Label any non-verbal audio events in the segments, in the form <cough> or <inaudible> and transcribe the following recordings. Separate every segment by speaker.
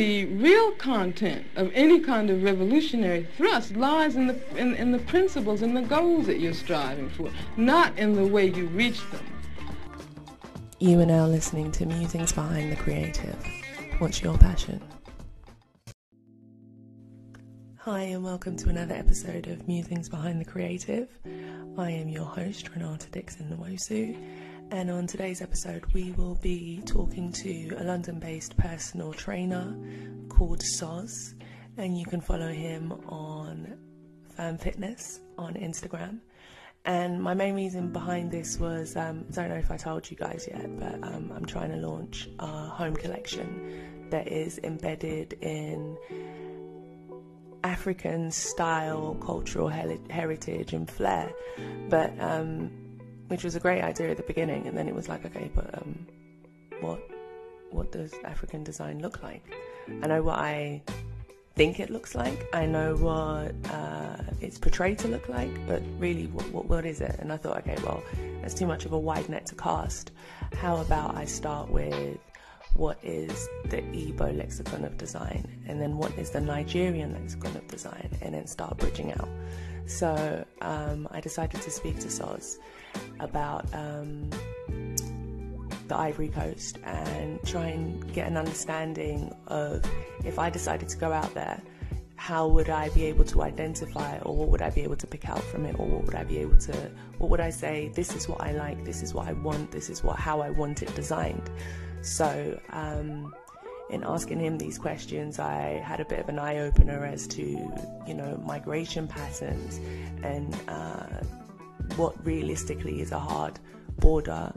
Speaker 1: The real content of any kind of revolutionary thrust lies in the, in, in the principles and the goals that you're striving for, not in the way you reach them.
Speaker 2: You are now listening to Musings Behind the Creative. What's your passion? Hi, and welcome to another episode of Musings Behind the Creative. I am your host, Renata Dixon Nwosu, and on today's episode, we will be talking to a London based personal trainer called Sos, and you can follow him on Firm Fitness on Instagram. And my main reason behind this was um, I don't know if I told you guys yet, but um, I'm trying to launch a home collection that is embedded in African style, cultural heritage, and flair. But um, which was a great idea at the beginning, and then it was like, okay, but um, what what does African design look like? I know what I think it looks like. I know what uh, it's portrayed to look like, but really, what, what, what is it? And I thought, okay, well, that's too much of a wide net to cast. How about I start with what is the Igbo lexicon of design, and then what is the Nigerian lexicon of design, and then start bridging out. So um, I decided to speak to Sos about um, the Ivory Coast and try and get an understanding of if I decided to go out there, how would I be able to identify or what would I be able to pick out from it or what would I be able to what would I say this is what I like this is what I want this is what how I want it designed. So um, in asking him these questions I had a bit of an eye opener as to you know migration patterns and uh, what realistically is a hard border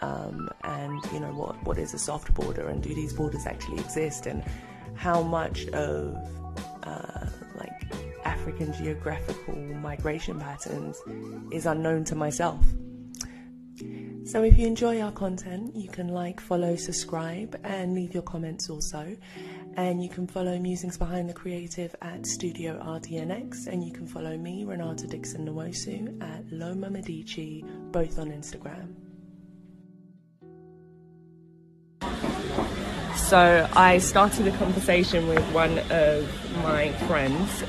Speaker 2: um, and you know what what is a soft border and do these borders actually exist and how much of uh, like African geographical migration patterns is unknown to myself. So if you enjoy our content, you can like, follow, subscribe, and leave your comments also. And you can follow Musings Behind the Creative at Studio RDNX, and you can follow me, Renata Dixon Nwosu, at Loma Medici, both on Instagram. So I started a conversation with one of my friends,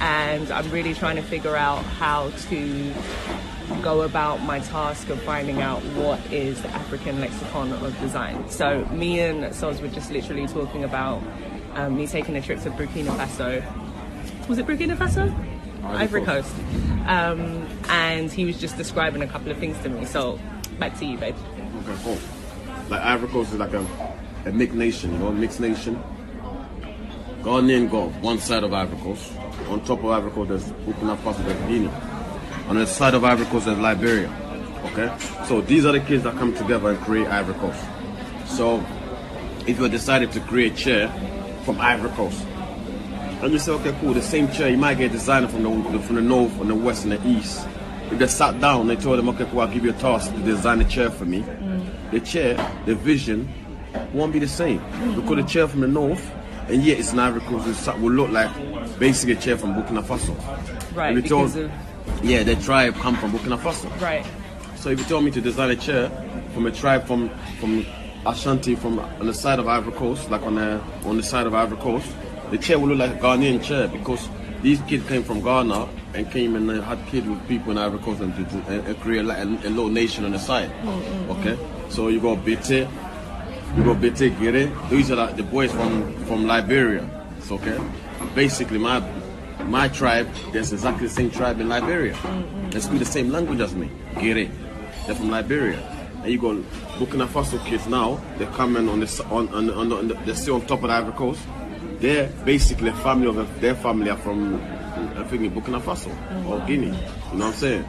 Speaker 2: and I'm really trying to figure out how to go about my task of finding out what is the African lexicon of design. So me and Sos were just literally talking about um, me taking a trip to Burkina Faso. Was it Burkina Faso? Ivory Coast. Um, and he was just describing a couple of things to me. So back to you, babe.
Speaker 3: Okay, cool. Like Ivory Coast is like a, a mixed nation, you know, mixed nation. Ghanaian got one side of Ivory Coast. On top of Ivory Coast, there's Burkina Faso, there's Guinea. On the side of Ivory Coast, there's Liberia. Okay, so these are the kids that come together and create Ivory Coast. So if you decided to create a chair from Ivory Coast, and you say, okay, cool, the same chair, you might get a designer from the from the north, from the west, and the east. If they sat down, they told them, okay, cool, I'll give you a task to design a chair for me. Mm. The chair, the vision, won't be the same mm. because the chair from the north, and yet it's an Ivory Coast, it will look like basically a chair from Burkina Faso.
Speaker 2: Right. Because told, of
Speaker 3: yeah, the tribe come from Burkina Faso.
Speaker 2: Right.
Speaker 3: So if you tell me to design a chair from a tribe from from Ashanti from on the side of Ivory Coast, like on the on the side of Ivory Coast, the chair will look like a Ghanaian chair because these kids came from Ghana and came and uh, had kids with people in Ivory Coast and, and, and create like a, a, little nation on the side. Mm-hmm. Okay, so you got Bete, you got Bete Gere. These are like the boys from from Liberia. So, okay, basically my my tribe, there's exactly the same tribe in Liberia. Mm-hmm. They speak the same language as me, Gere. They're from Liberia. And you go Burkina Faso kids now, they're coming on the on, on, on, the, on the, they're still on top of the Ivory Coast. They're basically a family of a, their family are from I think Burkina Faso mm-hmm. or Guinea. You know what I'm saying?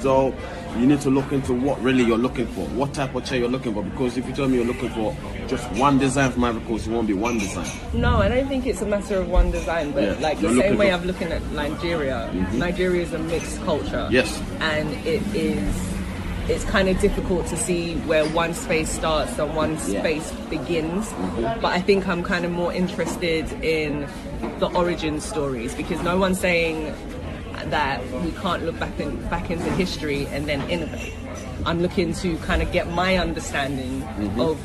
Speaker 3: So you need to look into what really you're looking for, what type of chair you're looking for. Because if you tell me you're looking for just one design for my Coast, it won't be one design.
Speaker 2: No, I don't think it's a matter of one design, but yeah, like the same way I'm looking at Nigeria. Mm-hmm. Nigeria is a mixed culture.
Speaker 3: Yes.
Speaker 2: And it is it's kind of difficult to see where one space starts and one space begins. Mm-hmm. But I think I'm kind of more interested in the origin stories because no one's saying that we can't look back in, back into history and then innovate.
Speaker 4: I'm looking to kind of get my understanding
Speaker 3: Mm-hmm.
Speaker 4: of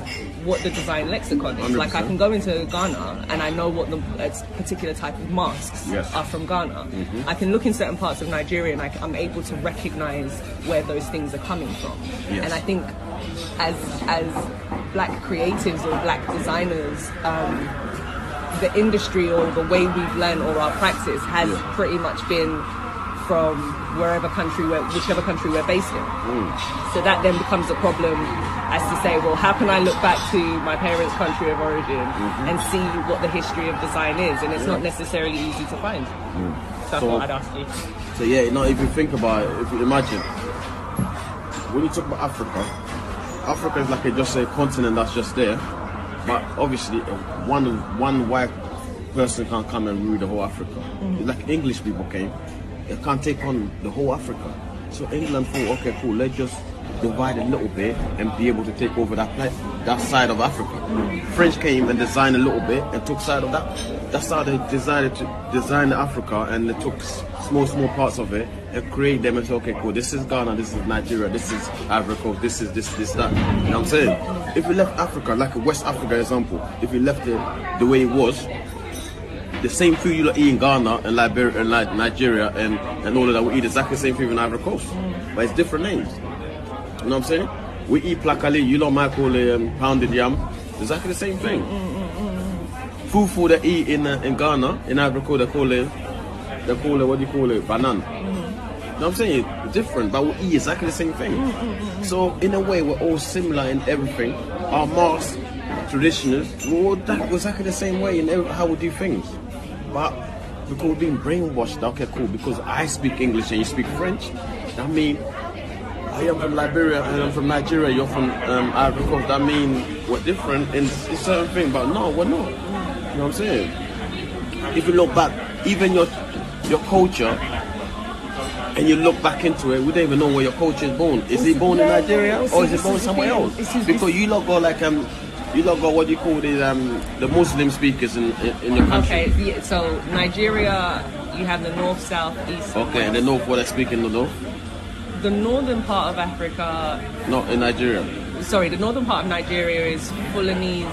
Speaker 4: what the design lexicon is. Like I can go into Ghana and I know what the particular type of masks
Speaker 3: Yes. Mm-hmm.
Speaker 4: are from Ghana. I can look in certain parts of Nigeria and I, am able to recognize where those things are coming from.
Speaker 3: Yes.
Speaker 4: And I think as as black creatives or black designers, um, the industry or the way we've learned or our practice has
Speaker 3: Yeah.
Speaker 4: pretty much been from wherever country, we're, whichever country we're based in. Mm. So that then becomes a problem as to say, well, how can I look back to my parents' country of origin mm-hmm. and see what the history of design is? And it's not necessarily easy to find. Mm. So I thought I'd ask you.
Speaker 3: So yeah, no, if you think about it, if you imagine, when you talk about Africa, Africa is like a, just a continent that's just there. But obviously, uh, one one white person can't come and rule the whole Africa. Mm-hmm. It's Like English people came, they can't take on the whole Africa. So England thought, okay, cool, let's just divide a little bit and be able to take over that that side of Africa. French came and designed a little bit and took side of that. That's how they decided to design Africa and they took small, small parts of it and create them and okay, cool, this is Ghana, this is Nigeria, this is Coast, this is this, this, that. You know what I'm saying? If we left Africa, like a West Africa example, if we left it the way it was, the same food you eat in Ghana and Liberia and Ni- Nigeria and, and all of that, we eat exactly the same food in Ivory Coast. But it's different names. You know what I'm saying? We eat placali, you lot might call it um, pounded yam. Exactly the same thing. Fufu they eat in uh, in Ghana, in Ivory Coast, they call it, they call it, what do you call it, banan. You know what I'm saying? Different, but we eat exactly the same thing. So in a way, we're all similar in everything. Our masks, traditionals, we're all that, exactly the same way in how we do things. But because we're being brainwashed, okay, cool. Because I speak English and you speak French, that mean I am from Liberia and I'm from Nigeria. You're from um, Ivory Coast. That mean we're different in, in certain things, but no, we're not. You know what I'm saying? If you look back, even your your culture, and you look back into it, we don't even know where your culture is born. Is it born in Nigeria or is it born somewhere else? Because you lot got like um, you lot got what do you call the um, the Muslim speakers in in, in your country.
Speaker 4: Okay, yeah, so Nigeria, you have the north, south, east.
Speaker 3: Okay, and the north what they speak in the north,
Speaker 4: The northern part of Africa,
Speaker 3: not in Nigeria.
Speaker 4: sorry, the northern part of Nigeria is Fulanese,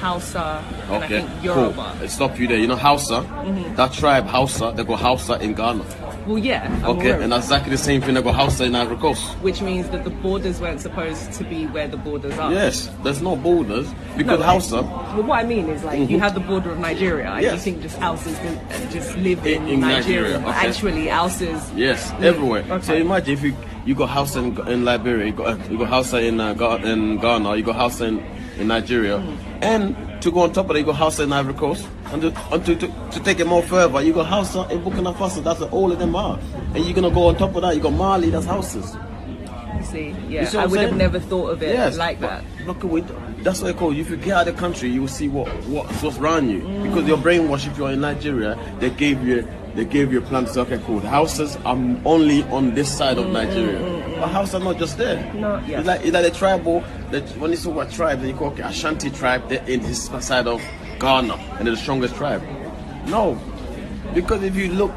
Speaker 4: Hausa, and I
Speaker 3: Okay,
Speaker 4: think
Speaker 3: cool.
Speaker 4: Yoruba.
Speaker 3: Let's stop you there. You know Hausa,
Speaker 4: Mm-hmm.
Speaker 3: that tribe Hausa, they go Hausa in Ghana.
Speaker 4: Well, yeah. I'm
Speaker 3: Okay, and that's exactly the same thing. They go Hausa in Ivory Coast.
Speaker 4: which means that the borders weren't supposed to be where the borders are.
Speaker 3: Yes, there's no borders because
Speaker 4: No,
Speaker 3: Hausa.
Speaker 4: Well, what I mean is, like, you have the border of Nigeria, and you think just Hausas can- uh, just live in,
Speaker 3: In- in Nigeria,
Speaker 4: but
Speaker 3: okay.
Speaker 4: actually, Hausas.
Speaker 3: Yes,
Speaker 4: Mm,
Speaker 3: everywhere. So imagine if you you got Hausa in, in Liberia, you got uh, you got Hausa in uh, in Ghana, you got Hausa in, in Nigeria,
Speaker 4: Mm.
Speaker 3: and to go on top of that, you got Hausa in Ivory Coast, and to, and to, to, to take it more further, you got Hausa in Burkina Faso. That's what all of them are, and you're gonna go on top of that, you got Mali, that's houses.
Speaker 4: You see,
Speaker 3: You
Speaker 4: yeah,
Speaker 3: see
Speaker 4: I would have never thought of it
Speaker 3: Yes,
Speaker 4: like that.
Speaker 3: Look at what that's what I call. If you get out of the country, you will see what what's what's around you mm. because you're brainwashed. If you're in Nigeria, they gave you they gave you a plan to say, okay, cool. The houses are only on this side of mm, mm, Nigeria, but houses are not just there.
Speaker 4: No, yes.
Speaker 3: It's like it's like the tribal. That when you talk about tribe, then you call okay, Ashanti tribe. They're in this side of Ghana, and they're the strongest tribe. No, because if you look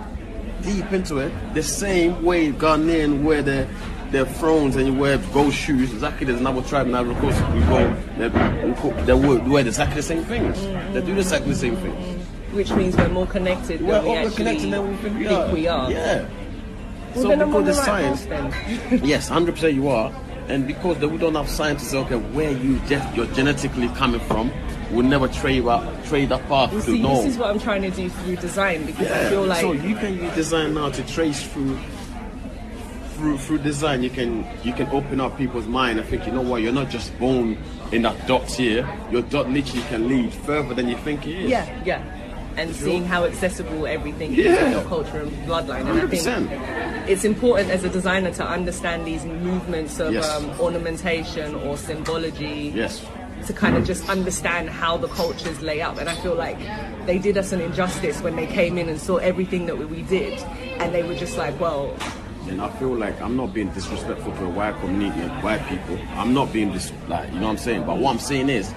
Speaker 3: deep into it, the same way Ghanaian wear their their thrones and you wear gold shoes, exactly there's another tribe in Ivory Coast, we go, they, we they wear, exactly the same things. They do exactly the same things.
Speaker 4: Which means we're more connected
Speaker 3: We're
Speaker 4: than we actually
Speaker 3: connected than we think we
Speaker 4: think
Speaker 3: are.
Speaker 4: we are.
Speaker 3: Yeah.
Speaker 4: Well,
Speaker 3: so
Speaker 4: then I'm on
Speaker 3: because
Speaker 4: the right
Speaker 3: science, <laughs> yes, hundred percent you are, and because they, we don't have science to say, okay, where you just you're genetically coming from, we'll never trade that trade that path
Speaker 4: You
Speaker 3: to
Speaker 4: see,
Speaker 3: know.
Speaker 4: this is what I'm trying to do through design because I feel like
Speaker 3: so you can use design now to trace through through through design you can you can open up people's mind I think you know what you're not just born in that dot here your dot literally can lead further than you think it is
Speaker 4: Yeah, yeah. And seeing how accessible everything is
Speaker 3: Yeah.
Speaker 4: in your culture and bloodline. And I think
Speaker 3: 100%.
Speaker 4: it's important as a designer to understand these movements of
Speaker 3: Yes.
Speaker 4: um, ornamentation or symbology.
Speaker 3: yes
Speaker 4: To kind of mm. just understand how the cultures lay up. And I feel like they did us an injustice when they came in and saw everything that we, did. And they were just like, well,
Speaker 3: and I feel like I'm not being disrespectful to a white community and white people. I'm not being dis like you know what I'm saying. But what I'm saying is,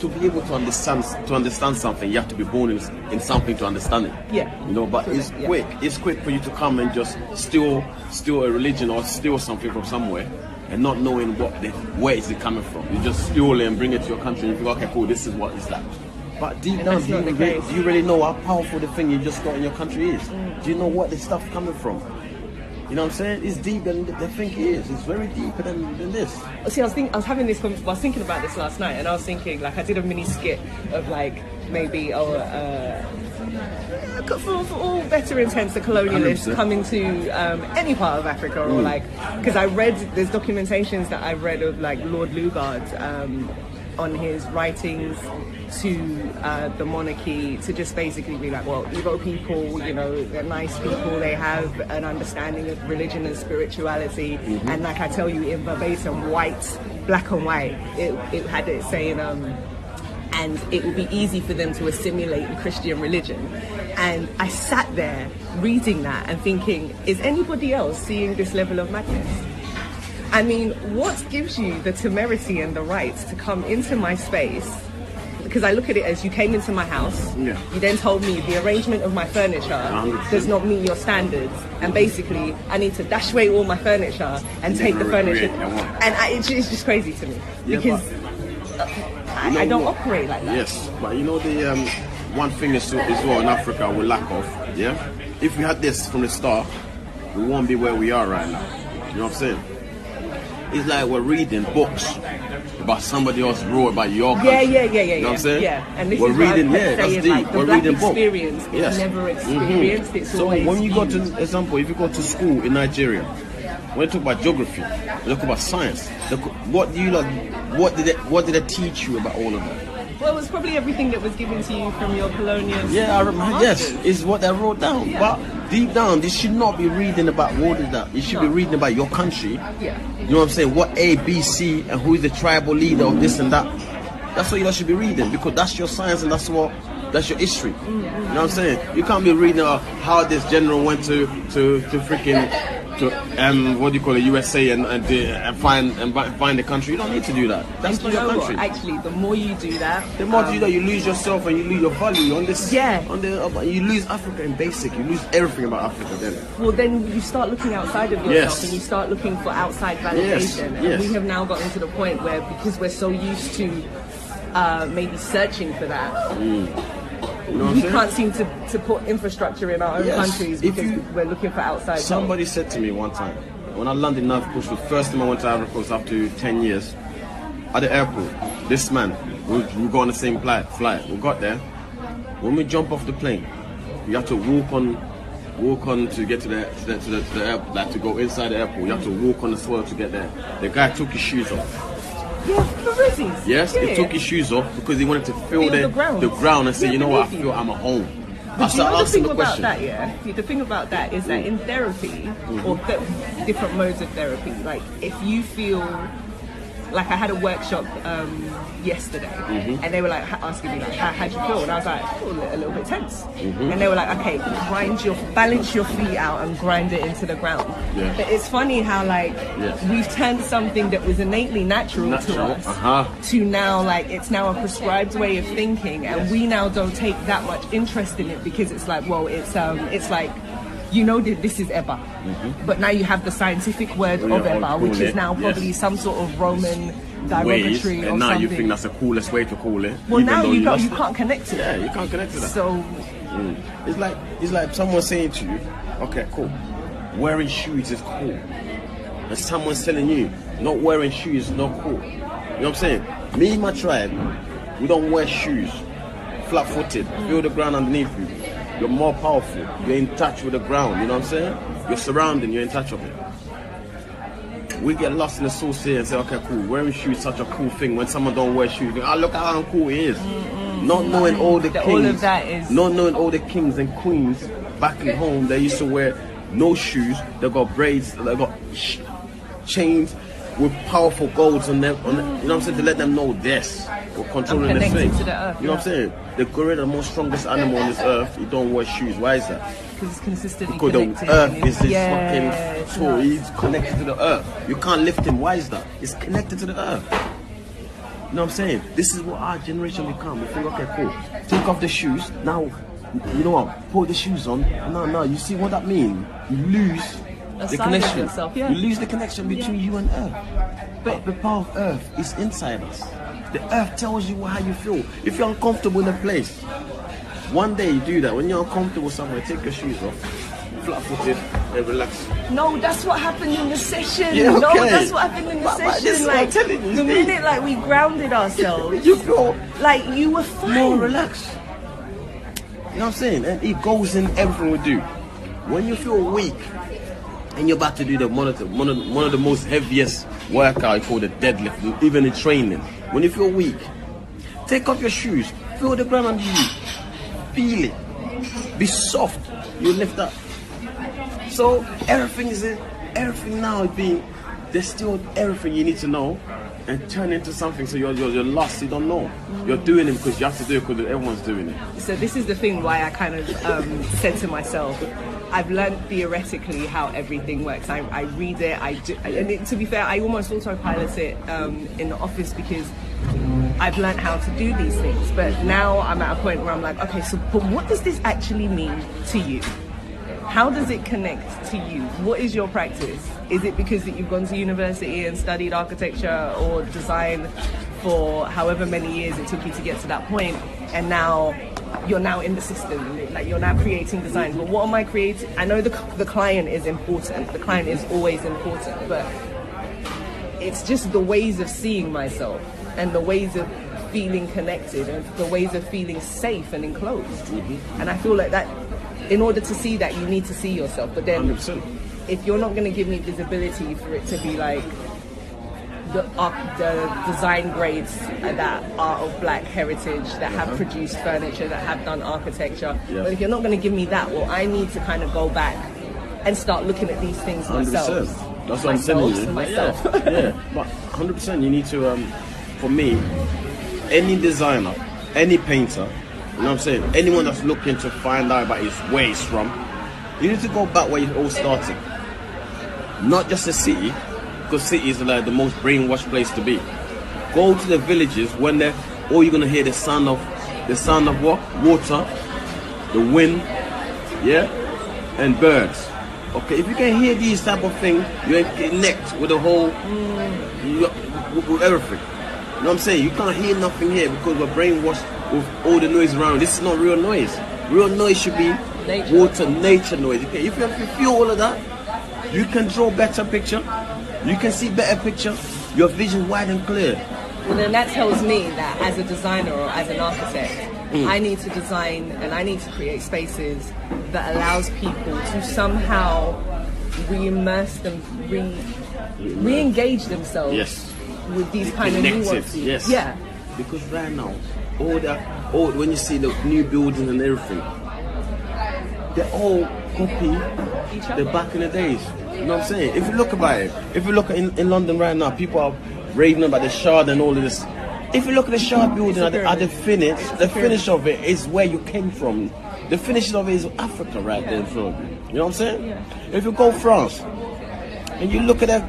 Speaker 3: to be able to understand to understand something, you have to be born in, in something to understand it.
Speaker 4: Yeah.
Speaker 3: You know, but it's
Speaker 4: Yeah.
Speaker 3: quick. It's quick for you to come and just steal steal a religion or steal something from somewhere, and not knowing what the, where is it coming from. You just steal it and bring it to your country and you think, okay, cool, this is what it's like. But deep
Speaker 4: And
Speaker 3: down, do you, really, do you really know how powerful the thing you just got in your country is?
Speaker 4: Mm.
Speaker 3: Do you know what the stuff coming from? You know what I'm saying? It's deeper than they think it is. It's very deeper than, than this.
Speaker 4: See, I was think I was having this. I was thinking about this last night, and I was thinking like I did a mini skit of like maybe oh, uh, for, for all better intents, the colonialists
Speaker 3: 100%.
Speaker 4: coming to um, any part of Africa, or like because I read there's documentations that I read of like Lord Lugard um, on his writings to uh, the monarchy to just basically be like, well, Igbo people, you know, they're nice people. They have an understanding of religion and spirituality, and like I tell you in verbatim, white, black and white, it, it had it saying. Um, and it would be easy for them to assimilate the Christian religion. And I sat there reading that and thinking, is anybody else seeing this level of madness? I mean, what gives you the temerity and the right to come into my space? Because I look at it as you came into my house,
Speaker 3: Yeah.
Speaker 4: you then told me the arrangement of my furniture
Speaker 3: 100%.
Speaker 4: does not meet your standards, and basically I need to dash away all my furniture and take the furniture. And I, it's, it's just crazy to me
Speaker 3: Yeah,
Speaker 4: because uh, I,
Speaker 3: You know
Speaker 4: I don't
Speaker 3: what?
Speaker 4: operate like that.
Speaker 3: Yes, but you know the um, one thing is as well in Africa we lack of. Yeah, if we had this from the start, we won't be where we are right now. You know what I'm saying? It's like we're reading books about somebody else wrote about your country.
Speaker 4: Yeah, yeah, yeah, yeah,
Speaker 3: You know what I'm saying?
Speaker 4: Yeah, and this
Speaker 3: we're
Speaker 4: is what
Speaker 3: reading.
Speaker 4: Kept
Speaker 3: yeah, that's deep.
Speaker 4: like, the
Speaker 3: we're
Speaker 4: black
Speaker 3: reading books.
Speaker 4: experience is
Speaker 3: Yes.
Speaker 4: never
Speaker 3: Mhm.
Speaker 4: experienced, it's
Speaker 3: so
Speaker 4: always
Speaker 3: when you go to example, if you go to school in Nigeria, when you talk about geography, you talk about science. Look, what do you like? What did it? What did it teach you about all of that?
Speaker 4: Well, it was probably everything that was given to you from your colonial.
Speaker 3: Yeah, I remember. Yes, is what I wrote down.
Speaker 4: Yeah.
Speaker 3: But deep down, this should not be reading about what is that. You should be reading about your country.
Speaker 4: Yeah.
Speaker 3: You know what I'm saying? What A, B, C, and who is the tribal leader of this and that. That's what you should be reading because that's your science and that's what that's your history. You know what I'm saying? You can't be reading how this general went to to to freaking to um what do you call it USA and and, and find and find the country. You don't need to do that. That's
Speaker 4: And
Speaker 3: not
Speaker 4: you
Speaker 3: your country.
Speaker 4: what? Actually, the more you do that,
Speaker 3: The more
Speaker 4: um,
Speaker 3: you do that, you lose yourself and you lose your value on this.
Speaker 4: Yeah.
Speaker 3: On the, uh, you lose Africa in basic. You lose everything about Africa then.
Speaker 4: well, then you start looking outside of yourself
Speaker 3: Yes.
Speaker 4: and you start looking for outside
Speaker 3: Yes,
Speaker 4: validation. And
Speaker 3: yes.
Speaker 4: we have now gotten to the point where because we're so used to uh, maybe searching for that,
Speaker 3: You know
Speaker 4: we can't seem to, to put infrastructure in our own
Speaker 3: Yes.
Speaker 4: countries
Speaker 3: If
Speaker 4: because
Speaker 3: you-
Speaker 4: we're looking for outside. help.
Speaker 3: Somebody said to me one time when I landed in Ivory Coast, the first time I went to Ivory Coast after 10 years, at the airport, this man, we, we got on the same flight, flight. We got there. When we jump off the plane, you have to walk on, walk on to get to the to the, to the, to the airport, like to go inside the airport. You have to walk on the soil to get there. The guy took his shoes off.
Speaker 4: Yeah, for Rizzies.
Speaker 3: Yes,
Speaker 4: yeah.
Speaker 3: he took his shoes off because he wanted to feel, the,
Speaker 4: the ground.
Speaker 3: the ground and say,
Speaker 4: Yeah,
Speaker 3: you know what, I feel
Speaker 4: you.
Speaker 3: I'm at home. I
Speaker 4: But you know the thing
Speaker 3: the
Speaker 4: about
Speaker 3: question.
Speaker 4: that, yeah. The thing about that is that in therapy or mm-hmm. th- different modes of therapy, like if you feel like I had a workshop um, yesterday,
Speaker 3: Mm-hmm.
Speaker 4: and they were like asking me like, how how'd you feel? And I was like, a little, a little bit tense.
Speaker 3: Mm-hmm.
Speaker 4: And they were like, okay, grind your, balance your feet out and grind it into the ground.
Speaker 3: Yeah.
Speaker 4: But it's funny how like
Speaker 3: Yes.
Speaker 4: we've turned something that was innately natural, to us
Speaker 3: uh-huh.
Speaker 4: to now like it's now a prescribed way of thinking and we now don't take that much interest in it because it's like well it's um it's like you know that this is Eba but now you have the scientific word
Speaker 3: Mm-hmm. Yeah,
Speaker 4: of Eba which is now probably
Speaker 3: yes.
Speaker 4: some sort of Roman
Speaker 3: Ways, and now
Speaker 4: something
Speaker 3: you think that's the coolest way to call it.
Speaker 4: well now you, got, you can't connect to
Speaker 3: that.
Speaker 4: Yeah,
Speaker 3: you can't connect to that.
Speaker 4: so
Speaker 3: It's like it's like someone saying to you, okay, cool, wearing shoes is cool. And someone telling you not wearing shoes is not cool. You know what I'm saying? Me and my tribe, we don't wear shoes. Flat footed, feel the ground underneath you. You're more powerful. You're in touch with the ground, you know what I'm saying? You're surrounding, you're in touch of it. We get lost in the source here and say, okay, cool, wearing shoes is such a cool thing. When someone don't wear shoes, you think, oh, look how cool it is. Not knowing all the kings,
Speaker 4: all of that is-
Speaker 3: not knowing all the kings and queens back in home, they used to wear no shoes. They got braids. They got sh- chains with powerful goals on them. On you know what I'm saying? To let them know this. We're controlling this thing.
Speaker 4: the earth,
Speaker 3: you know what I'm saying? The gorilla, the most strongest animal on this earth, you don't wear shoes. Why is that?
Speaker 4: because it's consistently
Speaker 3: Because
Speaker 4: connected
Speaker 3: the earth is his
Speaker 4: yeah,
Speaker 3: fucking tool.
Speaker 4: nuts.
Speaker 3: He's connected to the earth. You can't lift him. Why is that? It's connected to the earth. You know what I'm saying? This is what our generation become. We think, okay, cool. Take off the shoes. Now, you know what? Put the shoes on. No, no. You see what that means? You lose the connection.
Speaker 4: yourself, yeah.
Speaker 3: You lose the connection between you and Earth. But the power of Earth is inside us. The Earth tells you how you feel. If you're uncomfortable in a place, one day you do that. When you're uncomfortable somewhere, take your shoes off, flat-footed, and relax.
Speaker 4: No, that's what happened in the session.
Speaker 3: Yeah,
Speaker 4: No, that's what happened in the
Speaker 3: But- but
Speaker 4: session.
Speaker 3: I'm
Speaker 4: like
Speaker 3: you,
Speaker 4: the minute like we grounded ourselves, <laughs>
Speaker 3: You feel
Speaker 4: like you were fine.
Speaker 3: more relaxed. You know what I'm saying? And it goes in everything we do. When you feel weak and you're about to do the one of the, one of the, one of the most heaviest workout called the deadlift, even in training. When you feel weak, take off your shoes, feel the ground under you, feel it, be soft. You lift up. So everything is in, everything now is being. There's still everything you need to know, and turn into something. So you're you're, you're lost. You don't know. You're doing it because you have to do it because everyone's doing it.
Speaker 4: So this is the thing why I kind of um, said to myself, I've learned theoretically how everything works. I, I read it, I do, and it, to be fair, I almost autopilot it um, in the office because I've learned how to do these things. But now I'm at a point where I'm like, okay, so but what does this actually mean to you? How does it connect to you? What is your practice? Is it because that you've gone to university and studied architecture or design for however many years it took you to get to that point, and now you're now in the system, like you're now creating design. But what am I creating? I know the the client is important. The client is always important, but it's just the ways of seeing myself and the ways of feeling connected and the ways of feeling safe and enclosed. Mm-hmm. And I feel like that, in order to see that, you need to see yourself. But then,
Speaker 3: 100%.
Speaker 4: if you're not going to give me visibility for it to be like the arch- the design grades that are of black heritage that have produced furniture that have done architecture
Speaker 3: Yeah.
Speaker 4: but if you're not going to give me that well i need to kind of go back and start looking at these things
Speaker 3: Hundred
Speaker 4: myself.
Speaker 3: That's what I'm telling
Speaker 4: Myself,
Speaker 3: you.
Speaker 4: myself.
Speaker 3: Yeah, yeah. But hundred percent, you need to. Um, for me, any designer, any painter, you know what I'm saying. Anyone that's looking to find out about his where he's from, you need to go back where you all started. Not just the city, because city is like the most brainwashed place to be. Go to the villages when they're all you're gonna hear the sound of the sound of what? Water, the wind, yeah, and birds. Okay, if you can hear these type of things, you can connect with the whole, you, with, with everything. You know what I'm saying? You can't hear nothing here because we're brainwashed with all the noise around. This is not real noise. Real noise should be
Speaker 4: Nature.
Speaker 3: water, nature noise. Okay, if you, if you feel all of that, you can draw better picture. You can see better picture. Your vision wide and clear.
Speaker 4: Well, then that tells me that as a designer or as an architect, mm. I need to design and I need to create spaces that allows people to somehow re-immerse them, re- re-engage themselves
Speaker 3: Yes.
Speaker 4: with these kind of
Speaker 3: Connected,
Speaker 4: nuances.
Speaker 3: Yes.
Speaker 4: Yeah.
Speaker 3: Because right now, all that, all when you see the new buildings and everything, they all copy the back in the days. You know what I'm saying? If you look about it, if you look in, in London right now, people are raving about the Shard and all of this. If you look at the Shard building, at the, at the finish, the finish of it is where you came from. The finish of it is Africa right there in front of you. You know what I'm saying?
Speaker 4: Yeah.
Speaker 3: If you go France and you look at that,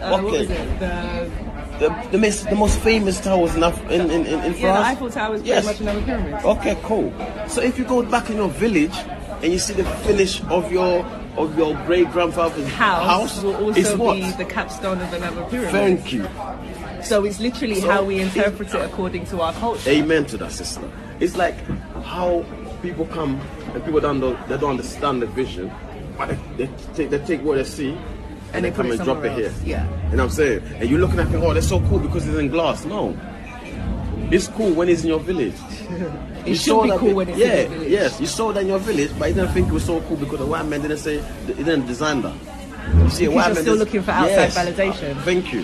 Speaker 4: Uh,
Speaker 3: Okay.
Speaker 4: The,
Speaker 3: the, the, most, the most famous towers in, Af- in, in, in, in France.
Speaker 4: yeah, the Eiffel Tower is pretty
Speaker 3: Yes.
Speaker 4: much another pyramid.
Speaker 3: Okay, cool. So if you go back in your village and you see the finish of your of your great grandfather's
Speaker 4: House, house, will also
Speaker 3: it's what?
Speaker 4: be the capstone of another pyramid.
Speaker 3: Thank you.
Speaker 4: so it's literally
Speaker 3: So
Speaker 4: how we interpret it according to our culture.
Speaker 3: Amen to that, sister. It's like how people come and people don't know, they don't understand the vision, but they, they take they take what they see and,
Speaker 4: And
Speaker 3: they
Speaker 4: they
Speaker 3: come and drop it here.
Speaker 4: Yeah.
Speaker 3: You know what I'm saying? And you're looking at it, oh, that's so cool because it's in glass. No. It's cool when it's in your village.
Speaker 4: It should be cool when it's
Speaker 3: yeah,
Speaker 4: in the village.
Speaker 3: Yes, you saw that in your village, but you didn't think it was so cool because the white man didn't say, he didn't design that. You see, white
Speaker 4: you're still looking for outside validation.
Speaker 3: Thank you.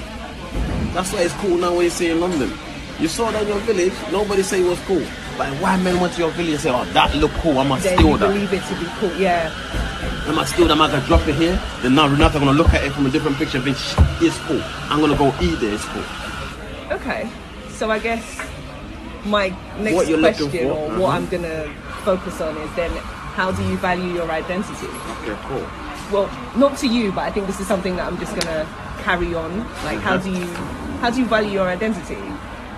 Speaker 3: That's why it's cool now when you see in London. You saw that in your village, nobody say it was cool. But white man went to your village and say, oh, that look cool, I must
Speaker 4: Then
Speaker 3: steal
Speaker 4: you
Speaker 3: that.
Speaker 4: believe it to be cool. Yeah.
Speaker 3: I must steal that, I'm gonna drop it here. Then now Renata gonna look at it from a different picture and think, it's cool. I'm gonna go eat it, it's cool.
Speaker 4: Okay, so I guess my next
Speaker 3: What you're
Speaker 4: question,
Speaker 3: for,
Speaker 4: or
Speaker 3: uh-huh.
Speaker 4: what I'm gonna focus on, is then how do you value your identity?
Speaker 3: Okay, cool.
Speaker 4: Well, not to you, but I think this is something that I'm just gonna carry on. Like, how do you how do you value your identity?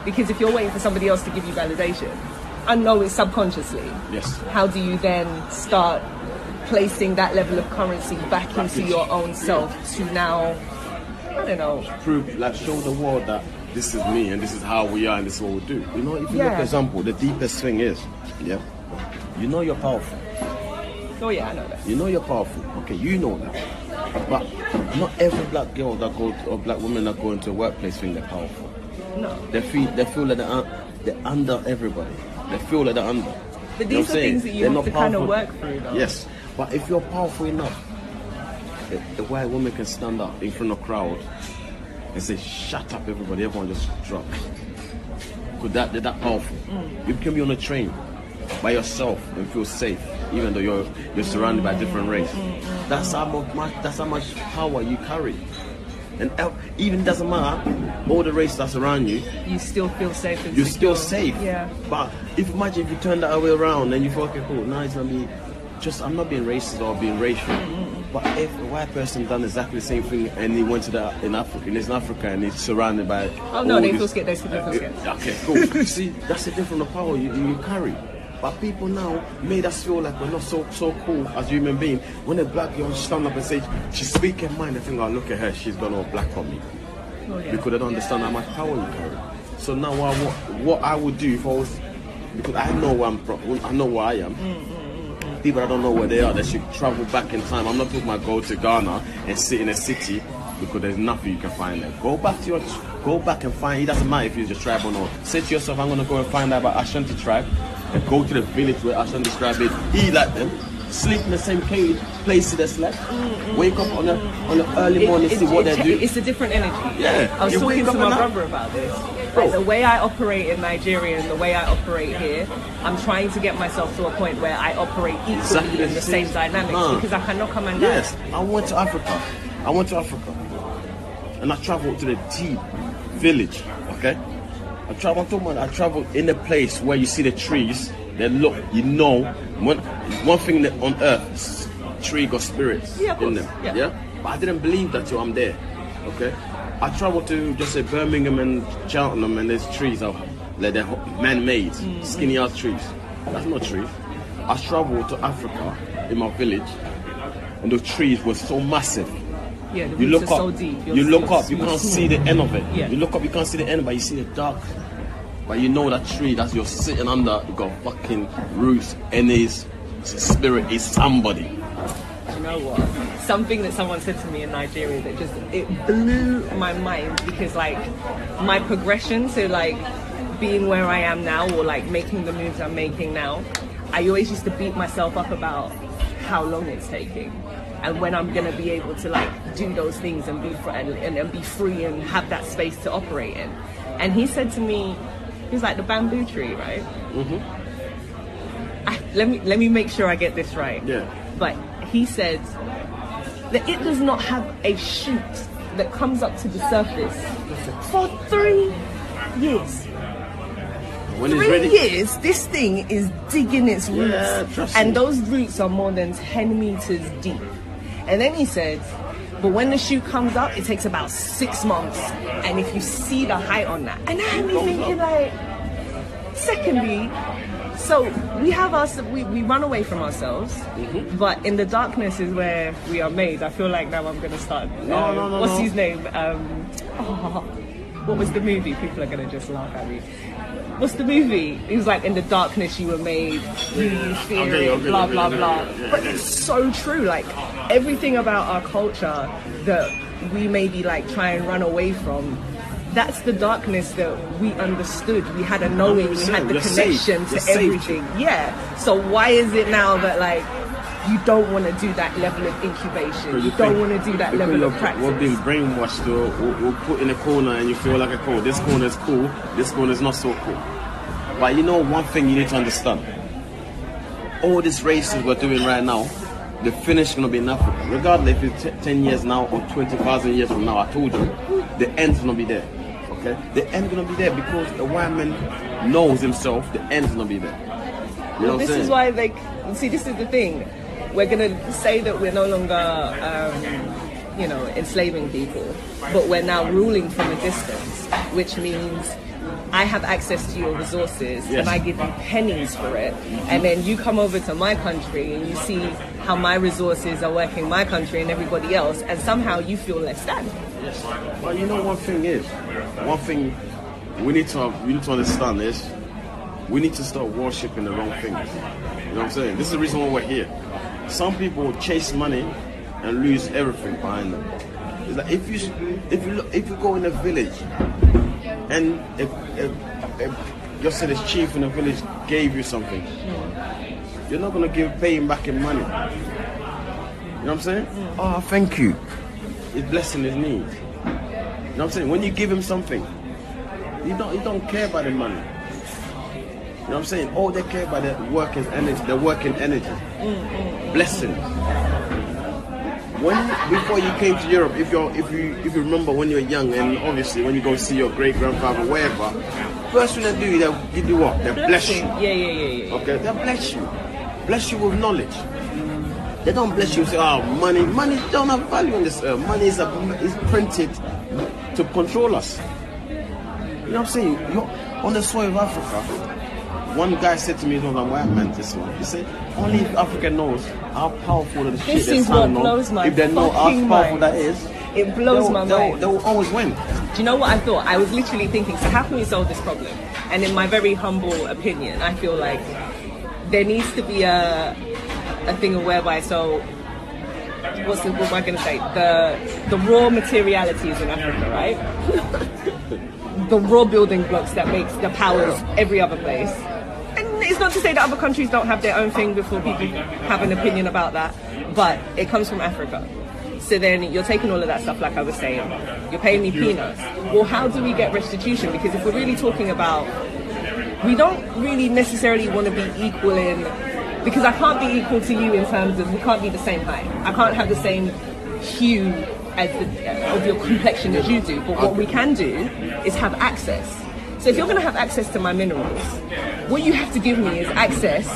Speaker 4: Because if you're waiting for somebody else to give you validation, I know it's subconsciously.
Speaker 3: Yes.
Speaker 4: How do you then start placing that level of currency back into your own self to now, I don't know.
Speaker 3: Prove, like, show the world that this is me and this is how we are and this is what we do. You know, if you look,
Speaker 4: Yeah.
Speaker 3: for example, the deepest thing is, yeah, you know you're powerful.
Speaker 4: Oh yeah, I know that.
Speaker 3: You know you're powerful. Okay, you know that. But not every black girl that go or black woman that go into a workplace think they're powerful.
Speaker 4: No.
Speaker 3: They feel they feel like they're, they're under everybody. They feel like they're under.
Speaker 4: But
Speaker 3: You know
Speaker 4: these are things that you
Speaker 3: They're
Speaker 4: have to kind of work through, though.
Speaker 3: Yes, but if you're powerful enough, the, the white woman can stand up in front of a crowd and say, "Shut up, everybody!" Everyone just drops. Could that they're that powerful?
Speaker 4: Mm.
Speaker 3: You can be on a train by yourself and feel safe, even though you're you're surrounded by different race.
Speaker 4: Mm,
Speaker 3: That's how much that's how much power you carry. And even doesn't matter all the race that's around you,
Speaker 4: You still feel safe
Speaker 3: you're still safe.
Speaker 4: Yeah.
Speaker 3: But if imagine if you turn that other way around and you feel okay, cool. Now it's gonna be just I'm not being racist or being racial. But if a white person done exactly the same thing and he went to the in Africa, and he's in Africa and he's surrounded by
Speaker 4: Oh, no, they feel scared, they feel- scared.
Speaker 3: Okay, cool. <laughs> See, that's a different power you, you carry. But people now made us feel like we're not so so cool as human beings. When a black girl stand up and say she's speaking mind, I think, oh look at her, she's gone all black on me
Speaker 4: Oh, yeah.
Speaker 3: because I don't understand how much power you carry. So now what, what, what I would do if I was, because I know where I'm from, I know where I am. Mm, mm. People that don't know where they are, they should travel back in time. I'm not talking about go to Ghana and sit in a city because there's nothing you can find there. Go back to your, go back and find. It doesn't matter if you're just tribal or not. Say to yourself, I'm gonna go and find out about Ashanti tribe and go to the village where Ashanti tribe is. Eat like them. Sleep in the same cage, place they the slept. Mm-hmm. Wake up on a on an early morning, see what they do.
Speaker 4: It's a different energy.
Speaker 3: Yeah.
Speaker 4: I was
Speaker 3: You
Speaker 4: talking to my brother about this. Like the way I operate in Nigeria and the way I operate here, I'm trying to get myself to a point where I operate equally
Speaker 3: Exactly
Speaker 4: in the same dynamics
Speaker 3: Huh.
Speaker 4: because I cannot come and
Speaker 3: Yes, I went to Africa. I went to Africa, and I traveled to the deep village. Okay, I traveled. Talking about I traveled in a place where you see the trees. They look, you know, one one thing that on earth, tree got spirits
Speaker 4: Yeah,
Speaker 3: in them.
Speaker 4: Yeah.
Speaker 3: but I didn't believe that till I'm there. Okay, I traveled to just say Birmingham and Cheltenham, and there's trees are like they're man-made,
Speaker 4: Mm-hmm.
Speaker 3: skinny ass trees. That's not trees. I traveled to Africa in my village, and the trees were so massive.
Speaker 4: Yeah, the
Speaker 3: You look
Speaker 4: are
Speaker 3: up,
Speaker 4: so deep. You're-
Speaker 3: look up, you can't see the end of it.
Speaker 4: Yeah.
Speaker 3: You look up, you can't see the end, but you see the dark. But you know that tree that you're sitting under, you got fucking roots, and his spirit is somebody.
Speaker 4: You know what? Something that someone said to me in Nigeria that just it blew my mind because like my progression to like being where I am now or like making the moves I'm making now, I always used to beat myself up about how long it's taking and when I'm gonna be able to like do those things and be fr- and, and, be free and have that space to operate in. And he said to me, he was like the bamboo tree, right? Mm-hmm. I, let me let me make sure I get this right.
Speaker 3: Yeah.
Speaker 4: But he said that it does not have a shoot that comes up to the surface for three years.
Speaker 3: When
Speaker 4: Three
Speaker 3: ready,
Speaker 4: years, this thing is digging its roots,
Speaker 3: Yeah,
Speaker 4: and
Speaker 3: me.
Speaker 4: those roots are more than ten meters deep. And then he said, but when the shoot comes up, it takes about six months. And if you see the height on that, and I had me thinking like, secondly, so we have us, we, we run away from ourselves,
Speaker 3: Mm-hmm.
Speaker 4: but in the darkness is where we are made. I feel like now I'm gonna start. Um,
Speaker 3: no, no,
Speaker 4: What's
Speaker 3: no.
Speaker 4: his name? Um, oh, what was the movie? People are gonna just laugh at me. What's the movie? It was like in the darkness you were made, you fear
Speaker 3: Okay,
Speaker 4: it,
Speaker 3: okay,
Speaker 4: blah blah blah. But it's so true. Like everything about our culture that we maybe like try and run away from. That's the darkness that we understood. We had a knowing. We had the
Speaker 3: You're safe.
Speaker 4: connection to
Speaker 3: You're safe.
Speaker 4: everything. Yeah. So why is it now that like you don't want to do that level of incubation? You, don't want to do that level of practice.
Speaker 3: We're being brainwashed or, or put in a corner and you feel like a cool. This corner is cool, this corner is not so cool. But you know one thing you need to understand. All these races we're doing right now, the finish gonna be in Africa. Regardless if it's t- 10 years now or 20,000 years from now, I told you, the end's gonna be there. Okay? The end's gonna be there because the white man knows himself, the end's gonna be there. You know what
Speaker 4: this
Speaker 3: saying?
Speaker 4: is why like see this is the thing we're gonna say that we're no longer um, you know enslaving people but we're now ruling from a distance which means I have access to your resources
Speaker 3: Yes.
Speaker 4: and I give you pennies for it. And then you come over to my country and you see how my resources are working my country and everybody else, and somehow you feel less than.
Speaker 3: Yes. But you know one thing is, one thing we need to we need to understand is we need to start worshipping the wrong things. You know what I'm saying? This is the reason why we're here. Some people chase money and lose everything behind them. It's like if you if you look, if you go in a village and if, if, if just say the chief in the village gave you something, you're not gonna give pay him back in money. You know what I'm saying? Oh, thank you. It's blessing his needs. You know what I'm saying? When you give him something, you don't you don't care about the money. You know what I'm saying? All they care about the working energy, the working energy. Mm, mm, mm. Blessing. When before you came to Europe, if you if you if you remember when you were young and obviously when you go see your great grandfather, wherever, first thing they do, they give you what? They bless you.
Speaker 4: Yeah, yeah, yeah, yeah.
Speaker 3: Okay, they bless you. Bless you with knowledge. They don't bless you say, oh, money. Money don't have value on this earth. Money is, a, is printed to control us. You know what I'm saying? You're on the soil of Africa. One guy said to me, "No, a white man, this one." He said, "Only if Africa knows how powerful the shit
Speaker 4: This
Speaker 3: they're
Speaker 4: is what
Speaker 3: standing on,
Speaker 4: blows my
Speaker 3: if they know how powerful
Speaker 4: mind.
Speaker 3: that is,
Speaker 4: It blows
Speaker 3: they'll,
Speaker 4: my
Speaker 3: they'll,
Speaker 4: mind.
Speaker 3: They'll always win.
Speaker 4: Do you know what I thought? I was literally thinking, so how can we solve this problem? And in my very humble opinion, I feel like there needs to be a a thing whereby so what's the, what am I going to say? The the raw materialities in Africa, right? <laughs> the raw building blocks that makes that powers every other place. It's not to say that other countries don't have their own thing before people have an opinion about that, but it comes from Africa. So then you're taking all of that stuff, like I was saying, you're paying me peanuts. Well, how do we get restitution? Because if we're really talking about, we don't really necessarily want to be equal in, because I can't be equal to you in terms of we can't be the same height. I can't have the same hue as the, of your complexion as you do. But what we can do is have access. So if you're going to have access to my minerals, what you have to give me is access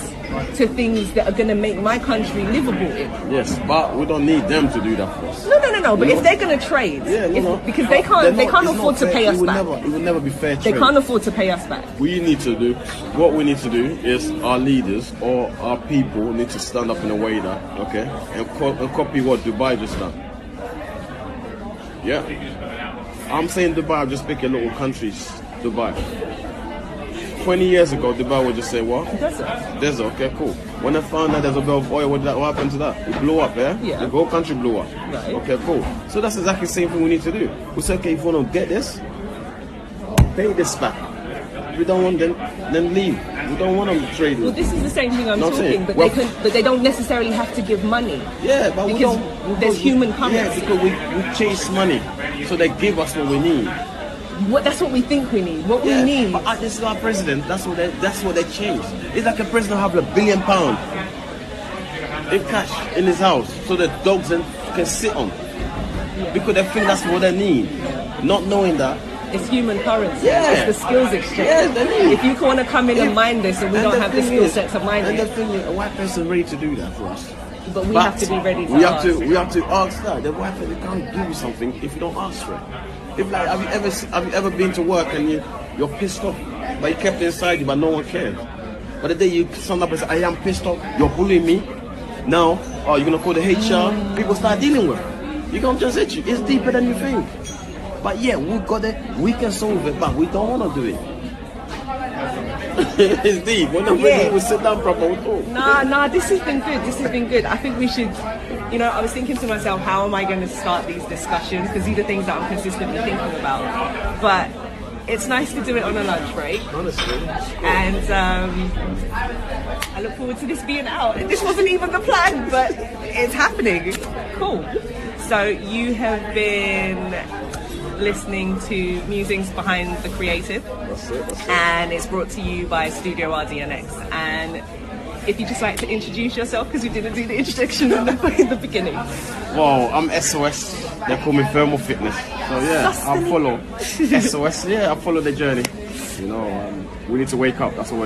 Speaker 4: to things that are going to make my country livable in.
Speaker 3: Yes, but we don't need them to do that for us.
Speaker 4: No, no, no, no. But if they're going to trade,
Speaker 3: Yeah, no,
Speaker 4: if-
Speaker 3: no.
Speaker 4: because they can't,
Speaker 3: They're
Speaker 4: they can't afford to pay us back.
Speaker 3: Never, it will never be fair
Speaker 4: They can't afford to pay us back.
Speaker 3: we need to do what we need to do is our leaders or our people need to stand up in a way that okay and, co- and copy what Dubai just done. Yeah, I'm saying Dubai. I'm just picking little countries. Dubai. Twenty years ago, Dubai would just say what?
Speaker 4: Does it?
Speaker 3: Desert. Okay, cool. When I found out there's a bit of oil, what, did that, what happened to that? It blew up, yeah?
Speaker 4: Yeah.
Speaker 3: The whole country blew up.
Speaker 4: Right.
Speaker 3: Okay, cool. So that's exactly the same thing we need to do. We say, okay, if you want to get this, pay this back. We don't want them, then leave. We don't want them trading.
Speaker 4: Well, this is the same thing I'm
Speaker 3: No,
Speaker 4: talking, but
Speaker 3: well-
Speaker 4: they can, but they don't necessarily have to give money.
Speaker 3: yeah, but we don't. we
Speaker 4: there's human
Speaker 3: Yeah, because we, we chase money. So they give us what we need.
Speaker 4: What that's what we think we need. What
Speaker 3: Yeah,
Speaker 4: we need.
Speaker 3: But uh, this is our president. That's what they. That's what they changed. It's like a president have a billion pound in cash in his house, so the dogs and can sit on because they think that's what they need, not knowing that.
Speaker 4: It's human currency.
Speaker 3: Yeah.
Speaker 4: It's the skills exchange.
Speaker 3: Yeah.
Speaker 4: If you want to come in and mine this and we don't
Speaker 3: the
Speaker 4: have the skill
Speaker 3: is-
Speaker 4: set to mine
Speaker 3: And the thing is, a white person ready to do that for us.
Speaker 4: but we
Speaker 3: But
Speaker 4: have to be ready to
Speaker 3: we have
Speaker 4: ask.
Speaker 3: to we have to ask that. The white person can't give you something if you don't ask for it. If like have you ever have you ever been to work and you you're pissed off, but you kept inside you, but no one cared. But the day you stand up and say, I am pissed off, you're bullying me. Now, oh, you're gonna call the HR. People start dealing with. it. You can't just hit you. It's deeper than you think. But yeah, we got it. We can solve it, but we don't want to do it. <laughs> it's deep. When
Speaker 4: Yeah.
Speaker 3: we sit down proper, we talk.
Speaker 4: Nah, nah, this has been good. This has been good. I think we should, you know, I was thinking to myself, how am I going to start these discussions? Because these are things that I'm consistently thinking about. But it's nice to do it on a lunch break.
Speaker 3: Honestly.
Speaker 4: And um, I look forward to this being out. This wasn't even the plan, but it's happening. Cool. So you have been listening to Musings Behind the Creative
Speaker 3: That's it. That's it.
Speaker 4: and it's brought to you by Studio RDNX. And if you'd just like to introduce yourself, because we didn't do the introduction in the, <laughs> in the beginning.
Speaker 3: Well, I'm SOS. They call me Thermal Fitness. So yeah, I follow <laughs> SOS. Yeah, I follow the journey. You know, um, we need to wake up. That's what. we're